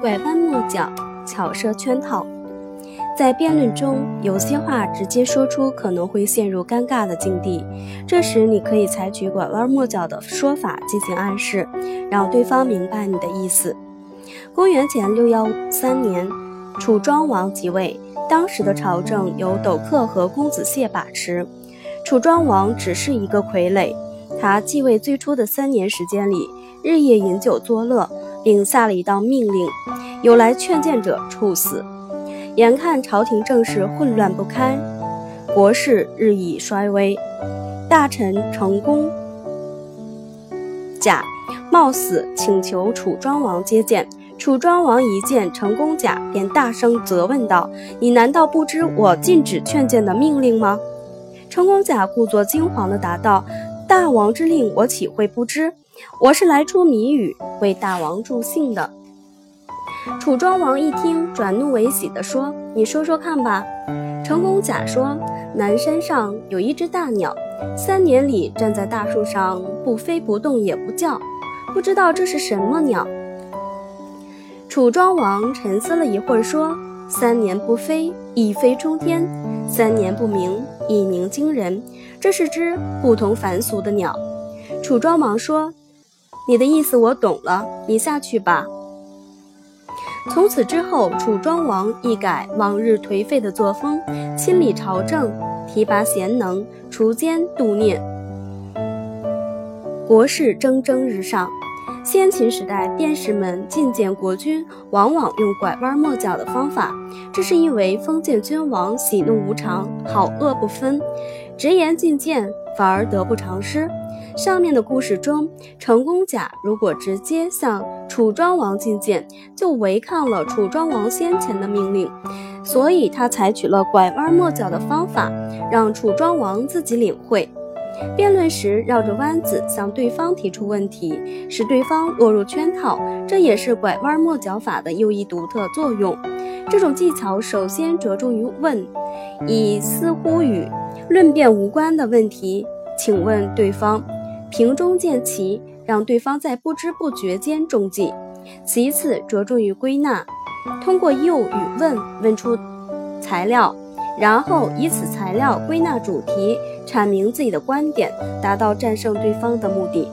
拐弯抹角，巧设圈套。在辩论中，有些话直接说出可能会陷入尴尬的境地。这时，你可以采取拐弯抹角的说法进行暗示，让对方明白你的意思。公元前六幺三年，楚庄王即位，当时的朝政由斗克和公子燮把持。楚庄王只是一个傀儡，他继位最初的三年时间里，日夜饮酒作乐，并下了一道命令：有来劝谏者处死。眼看朝廷政事混乱不堪，国势日益衰微，大臣成功甲冒死请求楚庄王接见。楚庄王一见成功甲，便大声责问道：“你难道不知我禁止劝谏的命令吗？”成功甲故作惊惶地答道：“大王之令，我岂会不知？我是来出谜语，为大王助兴的。”楚庄王一听，转怒为喜地说：“你说说看吧。”成功甲说：“南山上有一只大鸟，三年里站在大树上不飞不动也不叫，不知道这是什么鸟。”楚庄王沉思了一会儿，说：“三年不飞，一飞冲天；三年不鸣，一鸣惊人。这是只不同凡俗的鸟。”楚庄王说：“你的意思我懂了，你下去吧。”从此之后，楚庄王一改往日颓废的作风，亲理朝政，提拔贤能，除奸度孽，国事蒸蒸日上。先秦时代，殿试们觐见国君，往往用拐弯抹角的方法，这是因为封建君王喜怒无常，好恶不分，直言进谏反而得不偿失。上面的故事中，成功甲如果直接向楚庄王进谏，就违抗了楚庄王先前的命令，所以他采取了拐弯抹角的方法，让楚庄王自己领会。辩论时绕着弯子向对方提出问题，使对方落入圈套，这也是拐弯抹角法的又一独特作用。这种技巧首先着重于问，以似乎与论辩无关的问题，请问对方。瓶中见奇，让对方在不知不觉间中计。其次，着重于归纳，通过诱与问问出材料，然后以此材料归纳主题，阐明自己的观点，达到战胜对方的目的。